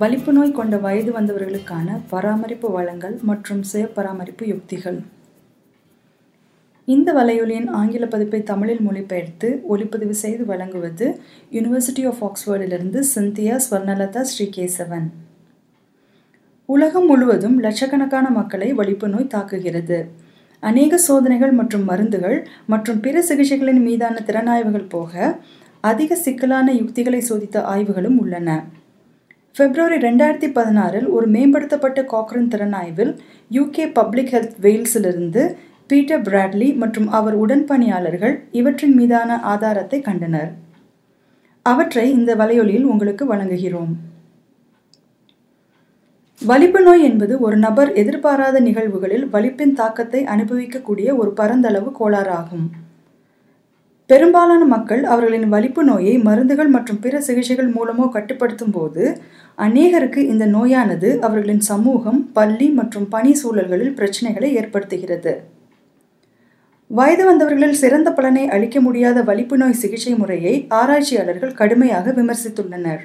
வலிப்பு நோய் கொண்ட வயது வந்தவர்களுக்கான பராமரிப்பு வளங்கள் மற்றும் சுய பராமரிப்பு யுக்திகள். இந்த வலையொலியின் ஆங்கில பதிப்பை தமிழில் மொழிபெயர்த்து ஒளிப்பதிவு செய்து வழங்குவது யுனிவர்சிட்டி ஆஃப் ஆக்ஸ்போர்டிலிருந்து சிந்தியா ஸ்வர்ணலதா ஸ்ரீகேசவன். உலகம் முழுவதும் லட்சக்கணக்கான மக்களை வலிப்பு நோய் தாக்குகிறது. அநேக சோதனைகள் மற்றும் மருந்துகள் மற்றும் பிற சிகிச்சைகளின் மீதான திறனாய்வுகள் போக அதிக சிக்கலான யுக்திகளை சோதித்த ஆய்வுகளும் உள்ளன. பிப்ரவரி ரெண்டாயிரத்தி பதினாறில் ஒரு மேம்படுத்தப்பட்ட காக்ரன் திறனாய்வில் யூகே பப்ளிக் ஹெல்த் வெயில்ஸிலிருந்து பீட்டர் பிராட்லி மற்றும் அவர் உடன்பணியாளர்கள் இவற்றின் மீதான ஆதாரத்தை கண்டனர். அவற்றை இந்த வலையொலியில் உங்களுக்கு வழங்குகிறோம். வலிப்பு நோய் என்பது ஒரு நபர் எதிர்பாராத நிகழ்வுகளில் வலிப்பின் தாக்கத்தை அனுபவிக்கக்கூடிய ஒரு பரந்தளவு கோளாறாகும். பெரும்பாலான மக்கள் அவர்களின் வலிப்பு நோயை மருந்துகள் மற்றும் பிற சிகிச்சைகள் மூலமோ கட்டுப்படுத்தும் போது அநேகருக்கு இந்த நோயானது அவர்களின் சமூகம் பள்ளி மற்றும் பணி சூழல்களில் பிரச்சனைகளை ஏற்படுத்துகிறது. வயது வந்தவர்களில் சிறந்த பலனை அளிக்க முடியாத வலிப்பு நோய் சிகிச்சை முறையை ஆராய்ச்சியாளர்கள் கடுமையாக விமர்சித்துள்ளனர்.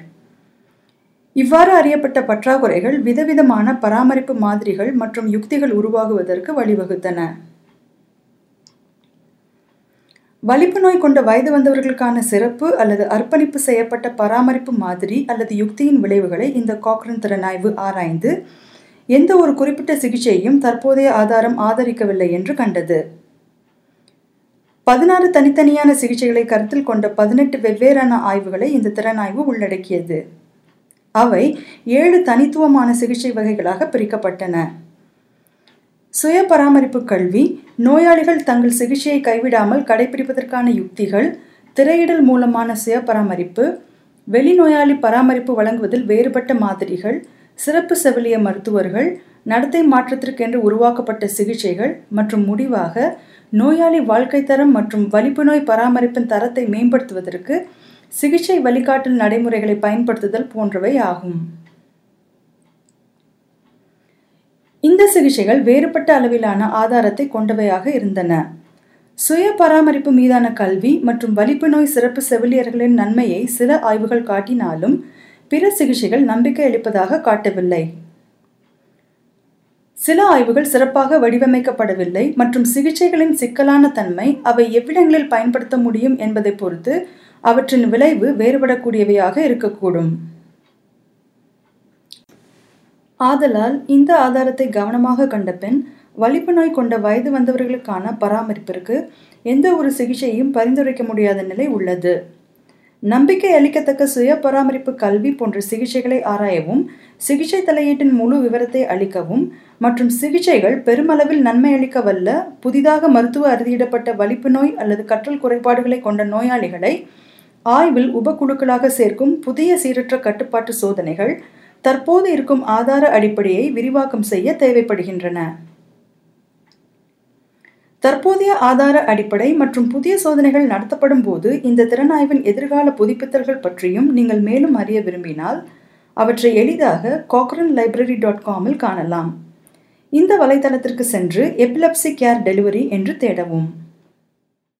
இவ்வாறு அறியப்பட்ட பற்றாக்குறைகள் விதவிதமான பராமரிப்பு மாதிரிகள் மற்றும் யுக்திகள் உருவாகுவதற்கு வழிவகுத்தன. வலிப்பு நோய் கொண்ட வயது வந்தவர்களுக்கான சிறப்பு அல்லது அர்ப்பணிப்பு செய்யப்பட்ட பராமரிப்பு மாதிரி அல்லது யுக்தியின் விளைவுகளை இந்த காக்ரன் திறனாய்வு ஆராய்ந்து எந்த ஒரு குறிப்பிட்ட சிகிச்சையும் தற்போதைய ஆதாரம் ஆதரிக்கவில்லை என்று கண்டது. பதினாறு தனித்தனியான சிகிச்சைகளை கருத்தில் கொண்ட பதினெட்டு வெவ்வேறான ஆய்வுகளை இந்த திறனாய்வு உள்ளடக்கியது. அவை ஏழு தனித்துவமான சிகிச்சை வகைகளாக பிரிக்கப்பட்டன. சுய பராமரிப்பு கல்வி நோயாளிகள் தங்கள் சிகிச்சையை கைவிடாமல் கடைபிடிப்பதற்கான யுக்திகள் திரையிடல் மூலமான சுய பராமரிப்பு வெளிநோயாளி பராமரிப்பு வழங்குவதில் வேறுபட்ட மாதிரிகள் சிறப்பு செவிலிய மருத்துவர்கள் நடத்தை மாற்றத்திற்கென்று உருவாக்கப்பட்ட சிகிச்சைகள் மற்றும் முடிவாக நோயாளி வாழ்க்கை தரம் மற்றும் வலிப்பு நோய் பராமரிப்பின் தரத்தை மேம்படுத்துவதற்கு சிகிச்சை வழிகாட்டல் நடைமுறைகளை பயன்படுத்துதல் போன்றவை ஆகும். இந்த சிகிச்சைகள் வேறுபட்ட அளவிலான ஆதாரத்தை கொண்டவையாக இருந்தன. சுய பராமரிப்பு மீதான கல்வி மற்றும் வலிப்பு நோய் சிறப்பு செவிலியர்களின் நன்மையை சில ஆய்வுகள் காட்டினாலும் பிற சிகிச்சைகள் நம்பிக்கை அளிப்பதாக காட்டவில்லை. சில ஆய்வுகள் சிறப்பாக வடிவமைக்கப்படவில்லை மற்றும் சிகிச்சைகளின் சிக்கலான தன்மை அவை எவ்விடங்களில் பயன்படுத்த முடியும் என்பதை பொறுத்து அவற்றின் விளைவு வேறுபடக்கூடியவையாக இருக்கக்கூடும். ஆதலால் இந்த ஆதாரத்தை கவனமாக கண்ட பின் வலிப்பு நோய் கொண்ட வயது வந்தவர்களுக்கான பராமரிப்பிற்கு எந்த ஒரு சிகிச்சையும் பரிந்துரைக்க முடியாத நிலை உள்ளது. நம்பிக்கை அளிக்கத்தக்க சுய பராமரிப்பு கல்வி போன்ற சிகிச்சைகளை ஆராயவும் சிகிச்சை தலையீட்டின் முழு விவரத்தை அளிக்கவும் மற்றும் சிகிச்சைகள் பெருமளவில் நன்மை அளிக்க வல்ல புதிதாக மருத்துவ அறுதியிடப்பட்ட வலிப்பு நோய் அல்லது கற்றல் குறைபாடுகளை கொண்ட நோயாளிகளை ஆய்வில் உபக்குழுக்களாக சேர்க்கும் புதிய சீரற்ற கட்டுப்பாட்டு சோதனைகள் தற்போது இருக்கும் ஆதார அடிப்படையை விரிவாக்கம் செய்ய தேவைப்படுகின்றன. தற்போதைய ஆதார அடிப்படை மற்றும் புதிய சோதனைகள் நடத்தப்படும் போது இந்த திறனாய்வின் எதிர்கால புதுப்பித்தல்கள் பற்றியும் நீங்கள் மேலும் அறிய விரும்பினால் அவற்றை எளிதாக காக்ரன் லைப்ரரி டாட் காமில் காணலாம். இந்த வலைத்தளத்திற்கு சென்று எபிலப்சி கேர் டெலிவரி என்று தேடவும்.